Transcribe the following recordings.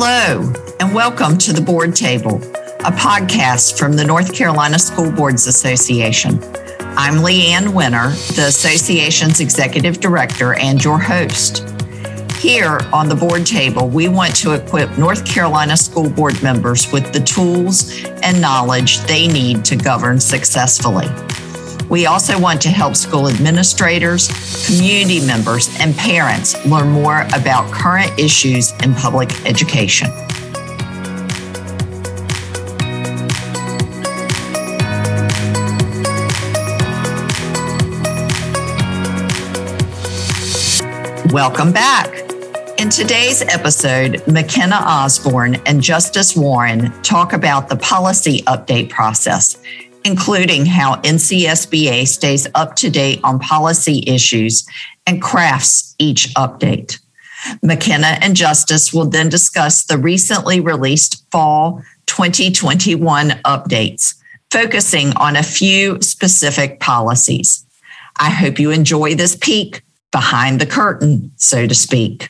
Hello, and welcome to the Board Table, a podcast from the North Carolina School Boards Association. I'm Leanne Winner, the association's executive director and your host. Here on the board table, we want to equip North Carolina school board members with the tools and knowledge they need to govern successfully. We also want to help school administrators, community members, and parents learn more about current issues in public education. Welcome back. In today's episode, McKenna Osborn and Justice Warren talk about the policy update process including how NCSBA stays up to date on policy issues and crafts each update. McKenna and Justice will then discuss the recently released fall 2021 updates, focusing on a few specific policies. I hope you enjoy this peek behind the curtain, so to speak.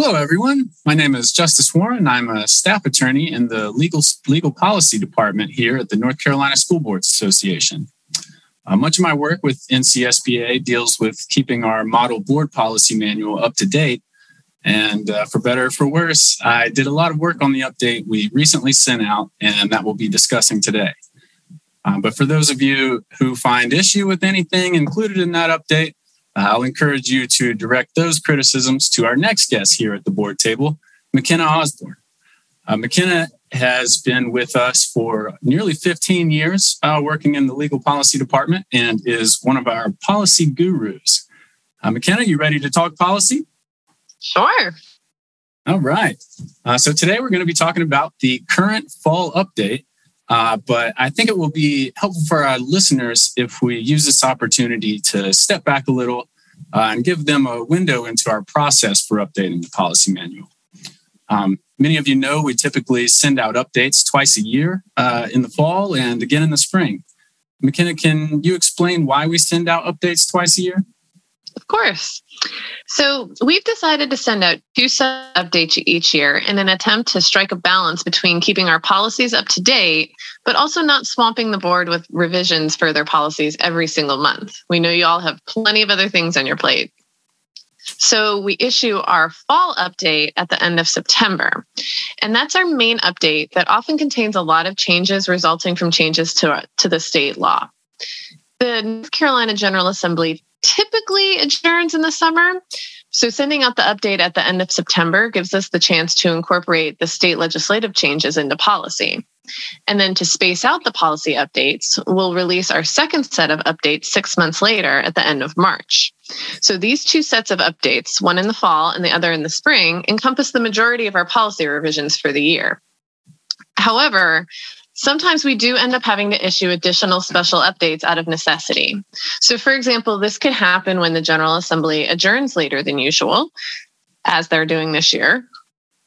Hello, everyone. My name is Justice Warren. I'm a staff attorney in the legal, legal policy department here at the North Carolina School Boards Association. Uh, much of my work with NCSBA deals with keeping our model board policy manual up to date. And uh, for better or for worse, I did a lot of work on the update we recently sent out, and that we'll be discussing today. Uh, but for those of you who find issue with anything included in that update, I'll encourage you to direct those criticisms to our next guest here at the board table, McKenna Osborn. Uh, McKenna has been with us for nearly 15 years, uh, working in the legal policy department, and is one of our policy gurus. Uh, McKenna, you ready to talk policy? Sure. All right. Uh, so today we're going to be talking about the current fall update uh, but I think it will be helpful for our listeners if we use this opportunity to step back a little uh, and give them a window into our process for updating the policy manual. Um, many of you know we typically send out updates twice a year uh, in the fall and again in the spring. McKenna, can you explain why we send out updates twice a year? Of course. So we've decided to send out two updates each year in an attempt to strike a balance between keeping our policies up to date, but also not swamping the board with revisions for their policies every single month. We know you all have plenty of other things on your plate. So we issue our fall update at the end of September. And that's our main update that often contains a lot of changes resulting from changes to, to the state law. The North Carolina General Assembly typically adjourns in the summer. So, sending out the update at the end of September gives us the chance to incorporate the state legislative changes into policy. And then to space out the policy updates, we'll release our second set of updates six months later at the end of March. So these two sets of updates, one in the fall and the other in the spring, encompass the majority of our policy revisions for the year. However, Sometimes we do end up having to issue additional special updates out of necessity. So, for example, this could happen when the General Assembly adjourns later than usual, as they're doing this year.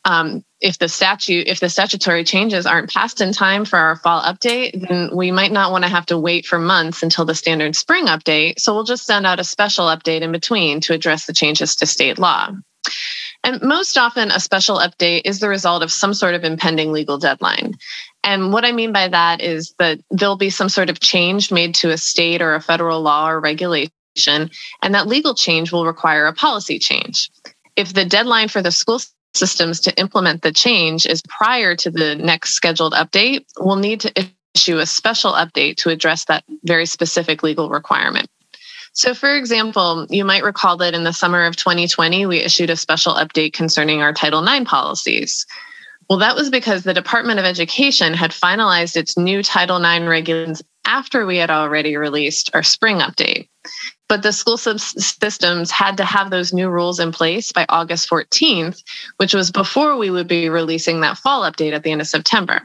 Um, if the statute, if the statutory changes aren't passed in time for our fall update, then we might not want to have to wait for months until the standard spring update. So we'll just send out a special update in between to address the changes to state law. And most often, a special update is the result of some sort of impending legal deadline. And what I mean by that is that there'll be some sort of change made to a state or a federal law or regulation, and that legal change will require a policy change. If the deadline for the school systems to implement the change is prior to the next scheduled update, we'll need to issue a special update to address that very specific legal requirement. So, for example, you might recall that in the summer of 2020, we issued a special update concerning our Title IX policies. Well, that was because the Department of Education had finalized its new Title IX regulations after we had already released our spring update. But the school systems had to have those new rules in place by August 14th, which was before we would be releasing that fall update at the end of September.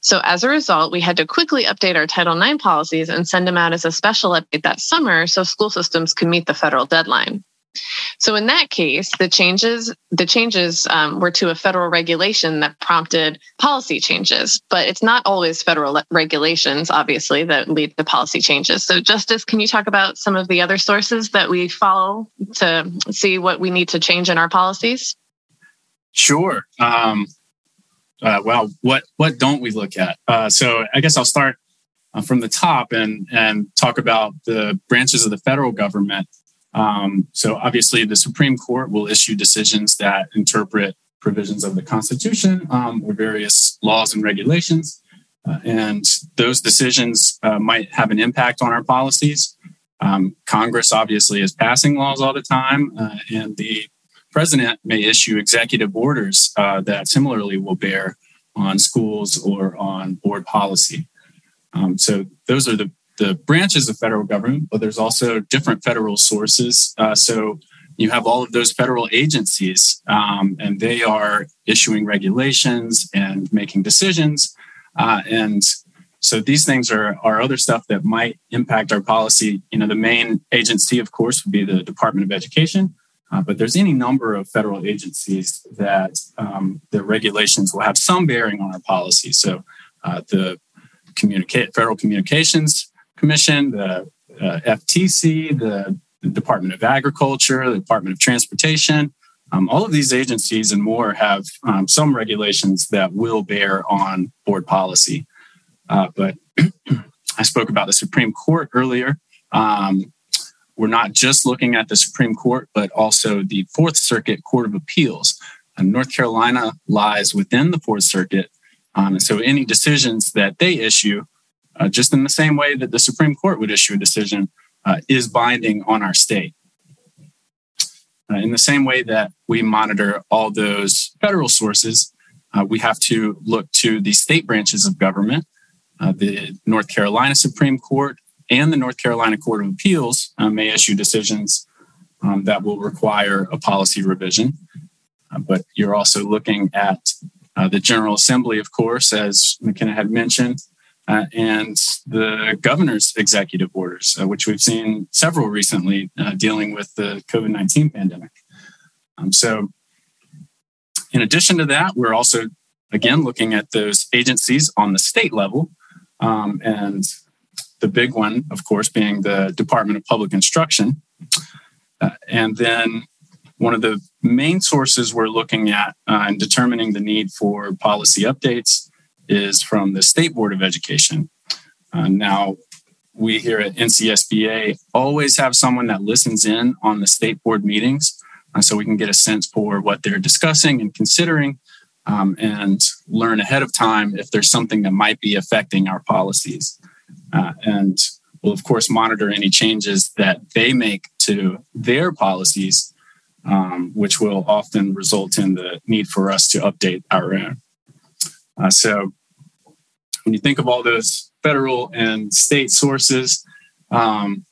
So as a result, we had to quickly update our Title IX policies and send them out as a special update that summer so school systems could meet the federal deadline. So in that case, the changes the changes um, were to a federal regulation that prompted policy changes, but it's not always federal le- regulations, obviously, that lead to policy changes. So, Justice, can you talk about some of the other sources that we follow to see what we need to change in our policies? Sure. Um, uh, well, what what don't we look at? Uh, so I guess I'll start uh, from the top and and talk about the branches of the federal government. Um, so obviously, the Supreme Court will issue decisions that interpret provisions of the Constitution um, or various laws and regulations, uh, and those decisions uh, might have an impact on our policies. Um, Congress obviously is passing laws all the time, uh, and the president may issue executive orders uh, that similarly will bear on schools or on board policy. Um, so those are the, the branches of federal government, but there's also different federal sources. Uh, so you have all of those federal agencies, um, and they are issuing regulations and making decisions. Uh, and so these things are, are other stuff that might impact our policy. You know, the main agency, of course, would be the Department of Education. Uh, but there's any number of federal agencies that um, the regulations will have some bearing on our policy. So uh, the Communicate, Federal Communications Commission, the uh, FTC, the, the, Department of Agriculture, the Department of Transportation, um, all of these agencies and more have um, some regulations that will bear on board policy. Uh, but I spoke about the Supreme Court earlier. Um, we're not just looking at the Supreme Court, but also the Fourth Circuit Court of Appeals. And North Carolina lies within the Fourth Circuit. Um, and so any decisions that they issue, uh, just in the same way that the Supreme Court would issue a decision, uh, is binding on our state. Uh, in the same way that we monitor all those federal sources, uh, we have to look to the state branches of government, uh, the North Carolina Supreme Court, and the North Carolina Court of Appeals uh, may issue decisions um, that will require a policy revision. But you're also looking at the General Assembly, of course, as McKenna had mentioned, uh, and the governor's executive orders, uh, which we've seen several recently uh, dealing with the COVID 19 pandemic. Um, so, in addition to that, we're also, again, looking at those agencies on the state level. Um, and the big one, of course, being the Department of Public Instruction. Uh, and then one of the main sources we're looking at uh, in determining the need for policy updates is from the State Board of Education. Uh, now, we here at NCSBA always have someone that listens in on the state board meetings uh, so we can get a sense for what they're discussing and considering um, and learn ahead of time if there's something that might be affecting our policies uh, and will of course monitor any changes that they make to their policies um, which will often result in the need for us to update our own uh, so when you think of all those federal and state sources um,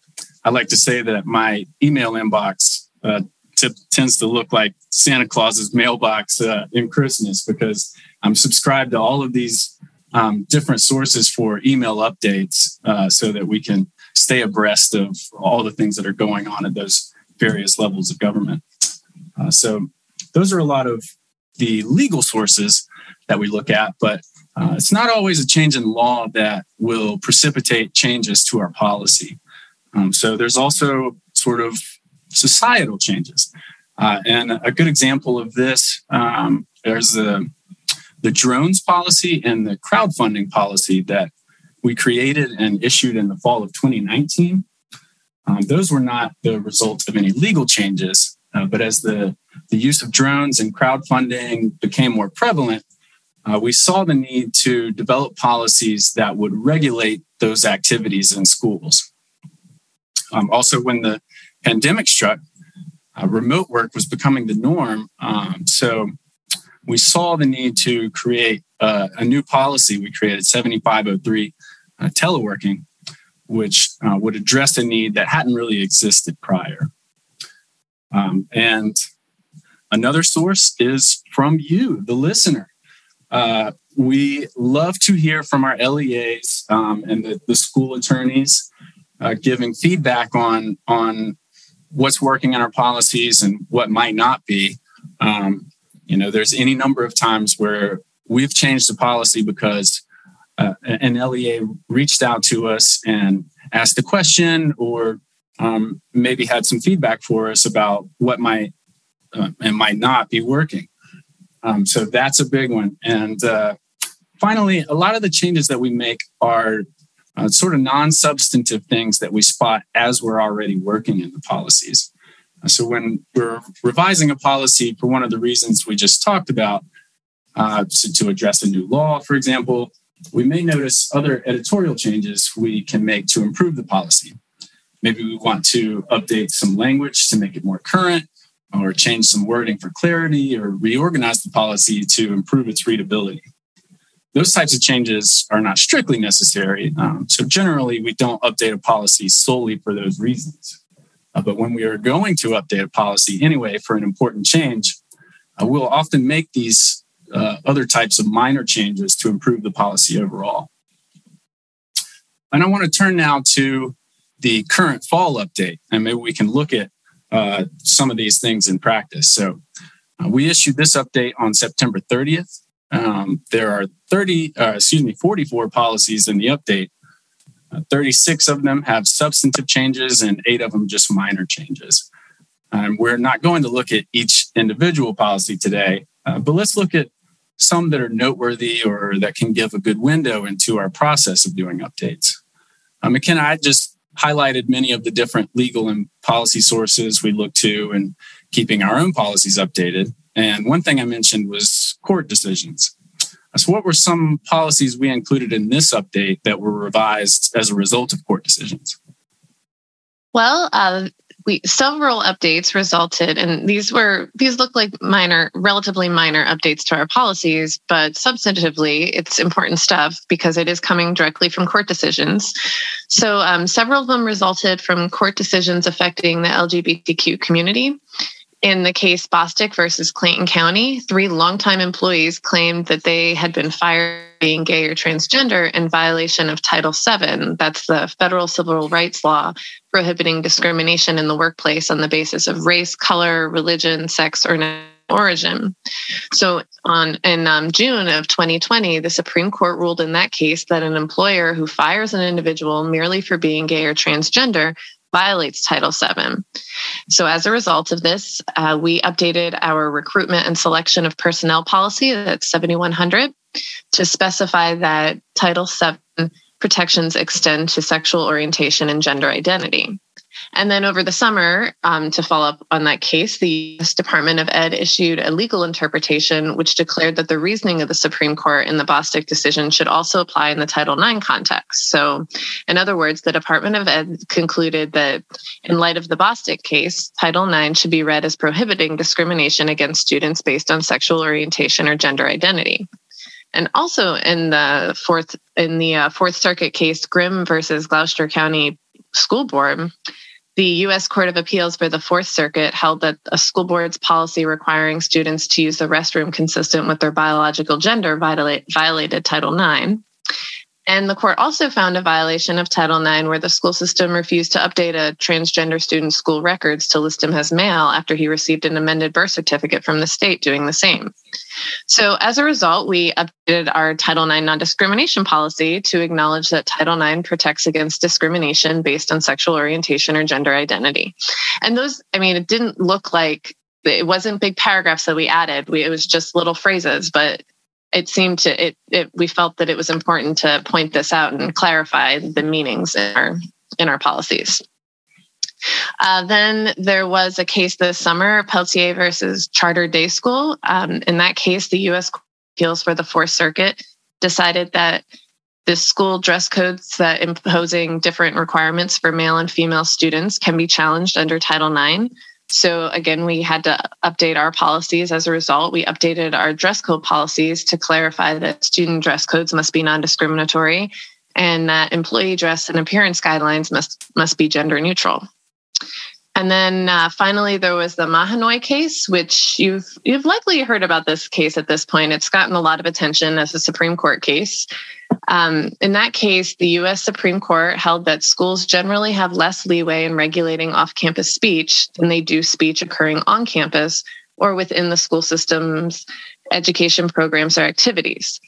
i like to say that my email inbox uh, t- tends to look like santa claus's mailbox uh, in christmas because i'm subscribed to all of these um, different sources for email updates uh, so that we can stay abreast of all the things that are going on at those various levels of government. Uh, so, those are a lot of the legal sources that we look at, but uh, it's not always a change in law that will precipitate changes to our policy. Um, so, there's also sort of societal changes. Uh, and a good example of this, um, there's the the drones policy and the crowdfunding policy that we created and issued in the fall of 2019. Um, those were not the result of any legal changes, uh, but as the, the use of drones and crowdfunding became more prevalent, uh, we saw the need to develop policies that would regulate those activities in schools. Um, also, when the pandemic struck, uh, remote work was becoming the norm. Um, so we saw the need to create uh, a new policy. We created 7503 uh, teleworking, which uh, would address a need that hadn't really existed prior. Um, and another source is from you, the listener. Uh, we love to hear from our LEAs um, and the, the, school attorneys uh, giving feedback on, on what's working in our policies and what might not be. Um, you know, there's any number of times where we've changed the policy because uh, an LEA reached out to us and asked a question or um, maybe had some feedback for us about what might uh, and might not be working. Um, so that's a big one. And uh, finally, a lot of the changes that we make are uh, sort of non substantive things that we spot as we're already working in the policies. Uh, so when we're revising a policy for one of the reasons we just talked about, uh, so to address a new law, for example, we may notice other editorial changes we can make to improve the policy. Maybe we want to update some language to make it more current, or change some wording for clarity, or reorganize the policy to improve its readability. Those types of changes are not strictly necessary. Um, so, generally, we don't update a policy solely for those reasons. Uh, but when we are going to update a policy anyway for an important change, uh, we'll often make these uh, other types of minor changes to improve the policy overall. And I want to turn now to the current fall update, and maybe we can look at uh, some of these things in practice. So uh, we issued this update on September 30th. Um, there are 30, uh, excuse me, 44 policies in the update. Uh, 36 of them have substantive changes, and eight of them just minor changes. Um, we're not going to look at each individual policy today, uh, but let's look at some that are noteworthy or that can give a good window into our process of doing updates. Uh, McKenna, I just highlighted many of the different legal and policy sources we look to and keeping our own policies updated. And one thing I mentioned was court decisions. So, what were some policies we included in this update that were revised as a result of court decisions? Well, uh, we several updates resulted and these were these look like minor relatively minor updates to our policies but substantively it's important stuff because it is coming directly from court decisions. So um, several of them resulted from court decisions affecting the lgbtq community in the case Bostock versus Clayton County, three longtime employees claimed that they had been fired being gay or transgender in violation of Title VII. That's the federal civil rights law prohibiting discrimination in the workplace on the basis of race, color, religion, sex, or origin. So, on in um, June of 2020, the Supreme Court ruled in that case that an employer who fires an individual merely for being gay or transgender violates Title VII. So, as a result of this, uh, we updated our recruitment and selection of personnel policy, at 7100, to specify that Title VII protections extend to sexual orientation and gender identity. And then over the summer, um, to follow up on that case, the US Department of Ed issued a legal interpretation which declared that the reasoning of the Supreme Court in the Bostock decision should also apply in the Title IX context. So, in other words, the Department of Ed concluded that in light of the Bostock case, Title IX should be read as prohibiting discrimination against students based on sexual orientation or gender identity. And also in the fourth in the uh, Fourth Circuit case, Grimm versus Gloucester County School Board, the U.S. Court of Appeals for the Fourth Circuit held that a school board's policy requiring students to use the restroom consistent with their biological gender violate, violated Title IX. And the court also found a violation of Title IX where the school system refused to update a transgender student's school records to list him as male after he received an amended birth certificate from the state doing the same. So, as a result, we updated our Title IX non discrimination policy to acknowledge that Title IX protects against discrimination based on sexual orientation or gender identity. And those, I mean, it didn't look like it wasn't big paragraphs that we added. We, it was just little phrases, but it seemed to it, it we felt that it was important to point this out and clarify the meanings in our in our policies. Uh, then there was a case this summer, Peltier versus Charter Day School. Um, in that case, the U.S. Appeals for the Fourth Circuit decided that the school dress codes that imposing different requirements for male and female students can be challenged under Title IX. So again, we had to update our policies as a result. We updated our dress code policies to clarify that student dress codes must be non-discriminatory and that employee dress and appearance guidelines must must be gender neutral. And then uh, finally, there was the Mahanoy case, which you've you've likely heard about this case at this point. It's gotten a lot of attention as a Supreme Court case. Um, in that case, the US Supreme Court held that schools generally have less leeway in regulating off campus speech than they do speech occurring on campus or within the school system's education programs or activities.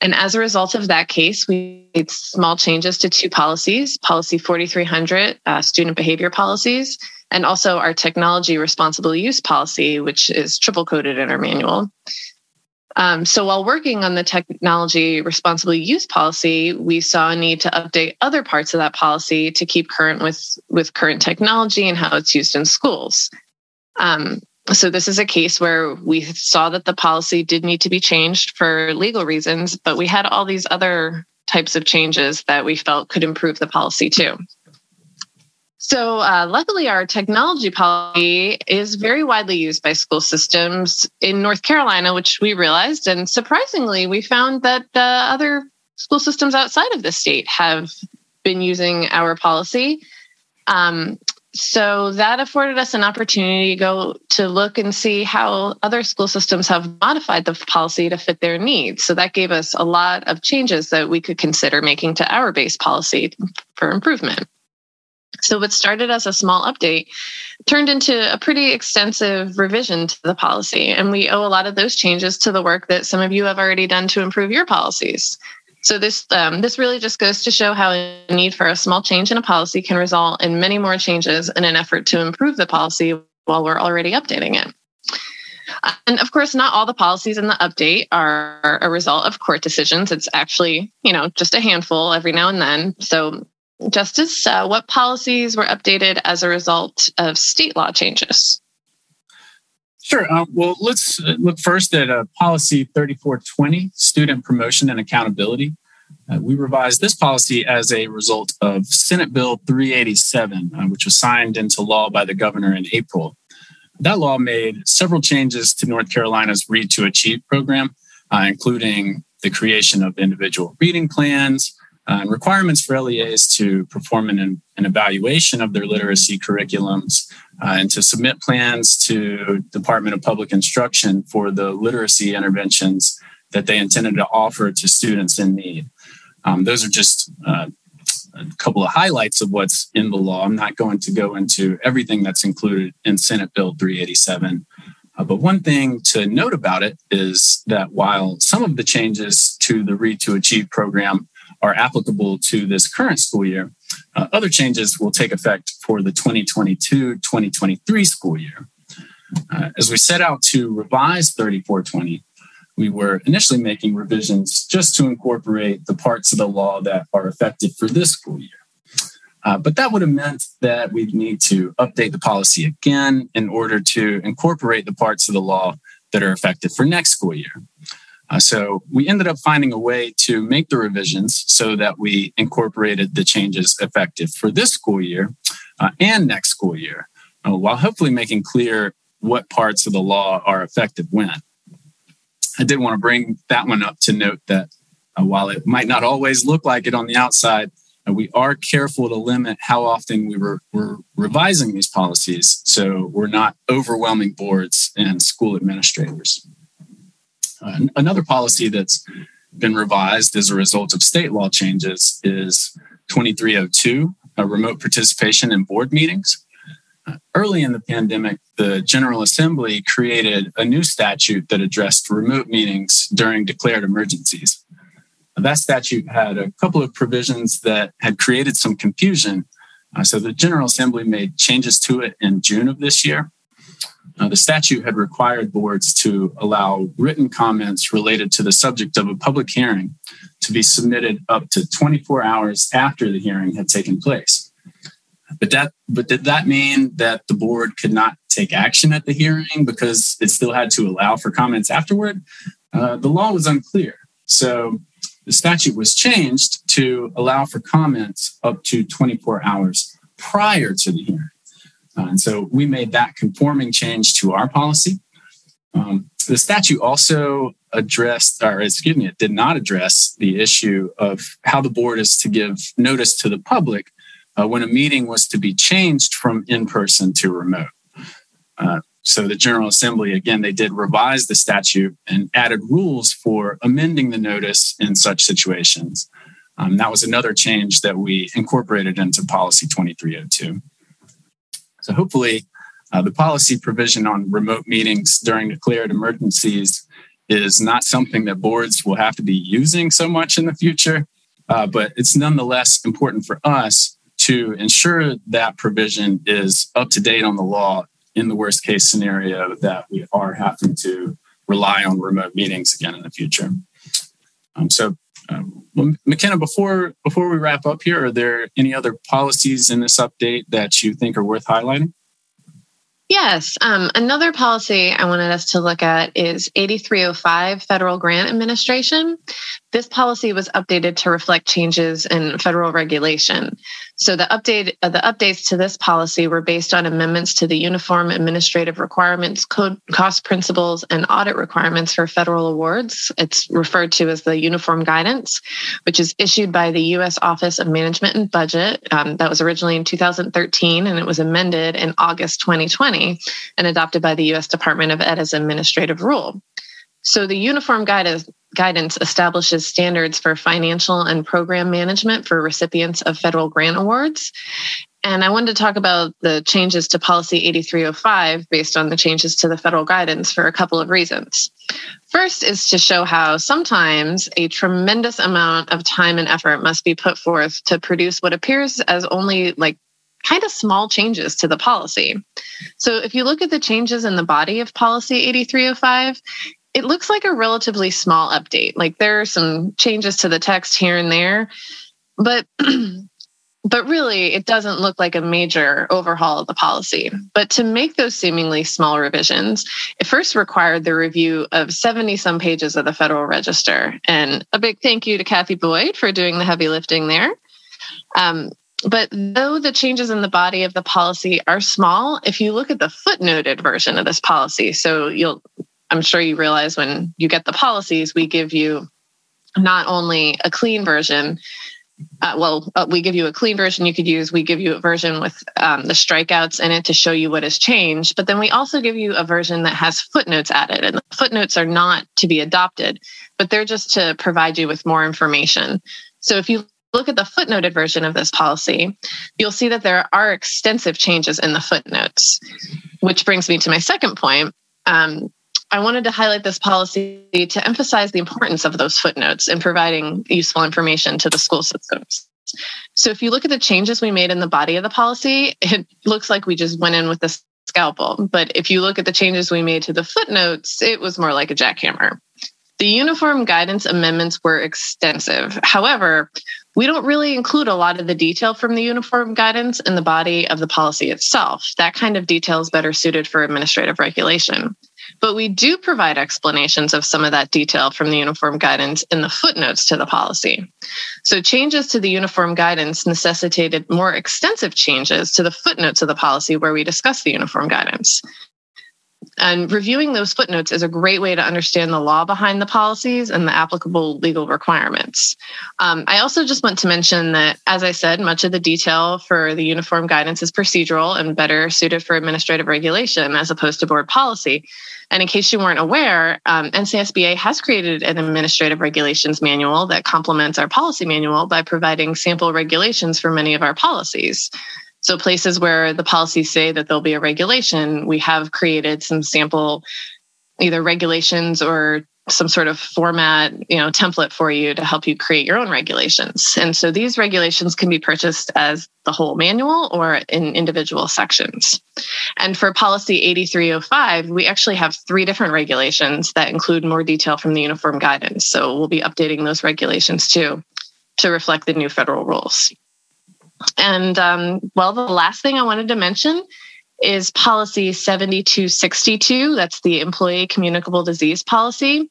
And as a result of that case, we made small changes to two policies Policy 4300, uh, student behavior policies, and also our technology responsible use policy, which is triple coded in our manual. Um, so while working on the technology responsible use policy, we saw a need to update other parts of that policy to keep current with, with current technology and how it's used in schools. Um, so this is a case where we saw that the policy did need to be changed for legal reasons, but we had all these other types of changes that we felt could improve the policy too. So, uh, luckily, our technology policy is very widely used by school systems in North Carolina, which we realized. And surprisingly, we found that uh, other school systems outside of the state have been using our policy. Um, so that afforded us an opportunity to go to look and see how other school systems have modified the policy to fit their needs. So that gave us a lot of changes that we could consider making to our base policy for improvement. So, what started as a small update turned into a pretty extensive revision to the policy. And we owe a lot of those changes to the work that some of you have already done to improve your policies. So this um, this really just goes to show how a need for a small change in a policy can result in many more changes in an effort to improve the policy while we're already updating it. And of course, not all the policies in the update are a result of court decisions. It's actually, you know, just a handful every now and then. So Justice, uh, what policies were updated as a result of state law changes? Sure. Uh, well, let's uh, look first at uh, policy 3420, student promotion and accountability. Uh, we revised this policy as a result of Senate Bill 387, uh, which was signed into law by the governor in April. That law made several changes to North Carolina's Read to Achieve program, including the creation of individual reading plans, and requirements for LEAs to perform an, an evaluation of their literacy curriculums uh, and to submit plans to Department of Public Instruction for the literacy interventions that they intended to offer to students in need. Um, those are just uh, a couple of highlights of what's in the law. I'm not going to go into everything that's included in Senate Bill 387. Uh, but one thing to note about it is that while some of the changes to the Read to Achieve program are applicable to this current school year. Uh, other changes will take effect for the 2022 2023 school year. Uh, as we set out to revise 3420, we were initially making revisions just to incorporate the parts of the law that are effective for this school year. Uh, but that would have meant that we'd need to update the policy again in order to incorporate the parts of the law that are effective for next school year. Uh, so we ended up finding a way to make the revisions so that we incorporated the changes effective for this school year uh, and next school year, uh, while hopefully making clear what parts of the law are effective when. I did want to bring that one up to note that uh, while it might not always look like it on the outside, uh, we are careful to limit how often we were, we're revising these policies so we're not overwhelming boards and school administrators. Uh, another policy that's been revised as a result of state law changes is 2302, remote participation in board meetings. Uh, early in the pandemic, the General Assembly created a new statute that addressed remote meetings during declared emergencies. That statute had a couple of provisions that had created some confusion. Uh, so the General Assembly made changes to it in June of this year. Uh, the statute had required boards to allow written comments related to the subject of a public hearing to be submitted up to 24 hours after the hearing had taken place. But that but did that mean that the board could not take action at the hearing because it still had to allow for comments afterward? Uh, the law was unclear. So the statute was changed to allow for comments up to 24 hours prior to the hearing. Uh, and so we made that conforming change to our policy. Um, the statute also addressed, or excuse me, it did not address the issue of how the board is to give notice to the public uh, when a meeting was to be changed from in person to remote. Uh, so the General Assembly, again, they did revise the statute and added rules for amending the notice in such situations. Um, that was another change that we incorporated into Policy 2302. So hopefully, uh, the policy provision on remote meetings during declared emergencies is not something that boards will have to be using so much in the future, uh, but it's nonetheless important for us to ensure that provision is up to date on the law in the worst case scenario that we are having to rely on remote meetings again in the future. Um, so, um, well, McKenna, before before we wrap up here, are there any other policies in this update that you think are worth highlighting? Yes. Um, another policy I wanted us to look at is 8305 Federal Grant Administration. This policy was updated to reflect changes in federal regulation. So the update uh, the updates to this policy were based on amendments to the Uniform Administrative Requirements Code cost principles and audit requirements for federal awards. It's referred to as the Uniform Guidance, which is issued by the U.S. Office of Management and Budget. Um, that was originally in 2013, and it was amended in August 2020 and adopted by the U.S. Department of Ed as administrative rule. So the Uniform Guidance guidance establishes standards for financial and program management for recipients of federal grant awards. And I wanted to talk about the changes to Policy 8305 based on the changes to the federal guidance for a couple of reasons. First is to show how sometimes a tremendous amount of time and effort must be put forth to produce what appears as only like kind of small changes to the policy. So if you look at the changes in the body of Policy 8305, it looks like a relatively small update. Like there are some changes to the text here and there, but but really it doesn't look like a major overhaul of the policy. But to make those seemingly small revisions, it first required the review of 70 some pages of the Federal Register. And a big thank you to Kathy Boyd for doing the heavy lifting there. Um, but though the changes in the body of the policy are small, if you look at the footnoted version of this policy, so you'll I'm sure you realize when you get the policies, we give you not only a clean version. Uh, well, uh, we give you a clean version you could use. We give you a version with um, the strikeouts in it to show you what has changed. But then we also give you a version that has footnotes added. And the footnotes are not to be adopted, but they're just to provide you with more information. So if you look at the footnoted version of this policy, you'll see that there are extensive changes in the footnotes, which brings me to my second point. Um, I wanted to highlight this policy to emphasize the importance of those footnotes in providing useful information to the school systems. So, if you look at the changes we made in the body of the policy, it looks like we just went in with a scalpel. But if you look at the changes we made to the footnotes, it was more like a jackhammer. The uniform guidance amendments were extensive. However, we don't really include a lot of the detail from the uniform guidance in the body of the policy itself. That kind of detail is better suited for administrative regulation. But we do provide explanations of some of that detail from the uniform guidance in the footnotes to the policy. So changes to the uniform guidance necessitated more extensive changes to the footnotes of the policy where we discuss the uniform guidance. And reviewing those footnotes is a great way to understand the law behind the policies and the applicable legal requirements. Um, I also just want to mention that, as I said, much of the detail for the uniform guidance is procedural and better suited for administrative regulation as opposed to board policy. And in case you weren't aware, um, NCSBA has created an administrative regulations manual that complements our policy manual by providing sample regulations for many of our policies. So, places where the policies say that there'll be a regulation, we have created some sample either regulations or some sort of format, you know, template for you to help you create your own regulations. And so these regulations can be purchased as the whole manual or in individual sections. And for policy 8305, we actually have three different regulations that include more detail from the uniform guidance. So we'll be updating those regulations too to reflect the new federal rules. And um, well, the last thing I wanted to mention is policy 7262. That's the employee communicable disease policy.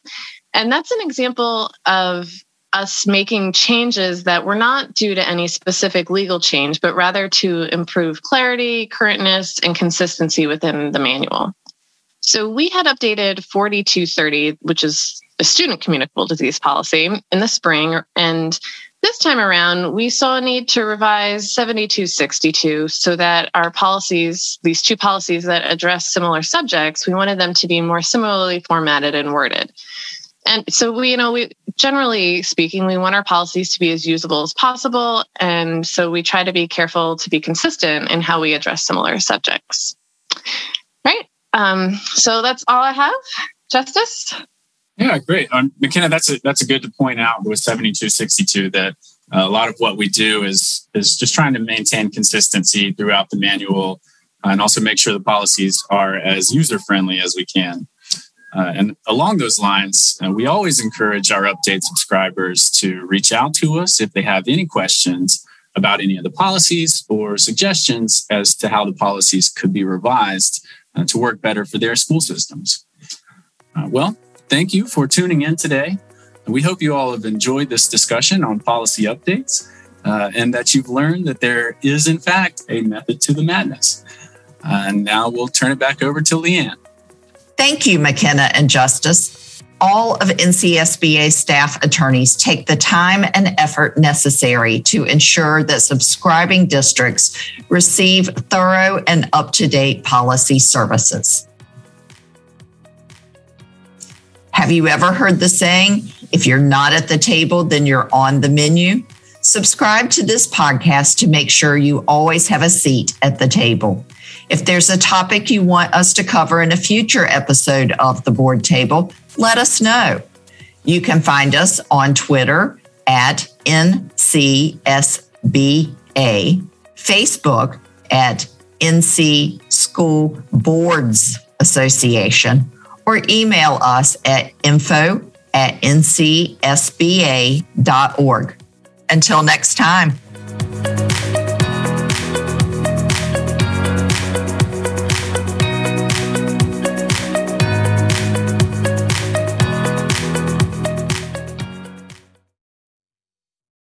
And that's an example of us making changes that were not due to any specific legal change, but rather to improve clarity, currentness, and consistency within the manual. So we had updated 4230, which is a student communicable disease policy, in the spring. And this time around, we saw a need to revise 7262 so that our policies, these two policies that address similar subjects, we wanted them to be more similarly formatted and worded. And so we, you know, we generally speaking, we want our policies to be as usable as possible. And so we try to be careful to be consistent in how we address similar subjects. Right. Um, so that's all I have. Justice? Yeah, great. Um, McKenna, that's a, that's a good to point out with 7262 that uh, a lot of what we do is is just trying to maintain consistency throughout the manual and also make sure the policies are as user friendly as we can. Uh, and along those lines, uh, we always encourage our update subscribers to reach out to us if they have any questions about any of the policies or suggestions as to how the policies could be revised uh, to work better for their school systems. Uh, well, thank you for tuning in today. We hope you all have enjoyed this discussion on policy updates uh, and that you've learned that there is, in fact, a method to the madness. Uh, and now we'll turn it back over to Leanne. Thank you, McKenna and Justice. All of NCSBA staff attorneys take the time and effort necessary to ensure that subscribing districts receive thorough and up to date policy services. Have you ever heard the saying, if you're not at the table, then you're on the menu? Subscribe to this podcast to make sure you always have a seat at the table. If there's a topic you want us to cover in a future episode of the board table, let us know. You can find us on Twitter at NCSBA, Facebook at NC School Boards Association, or email us at info at ncsba.org. Until next time.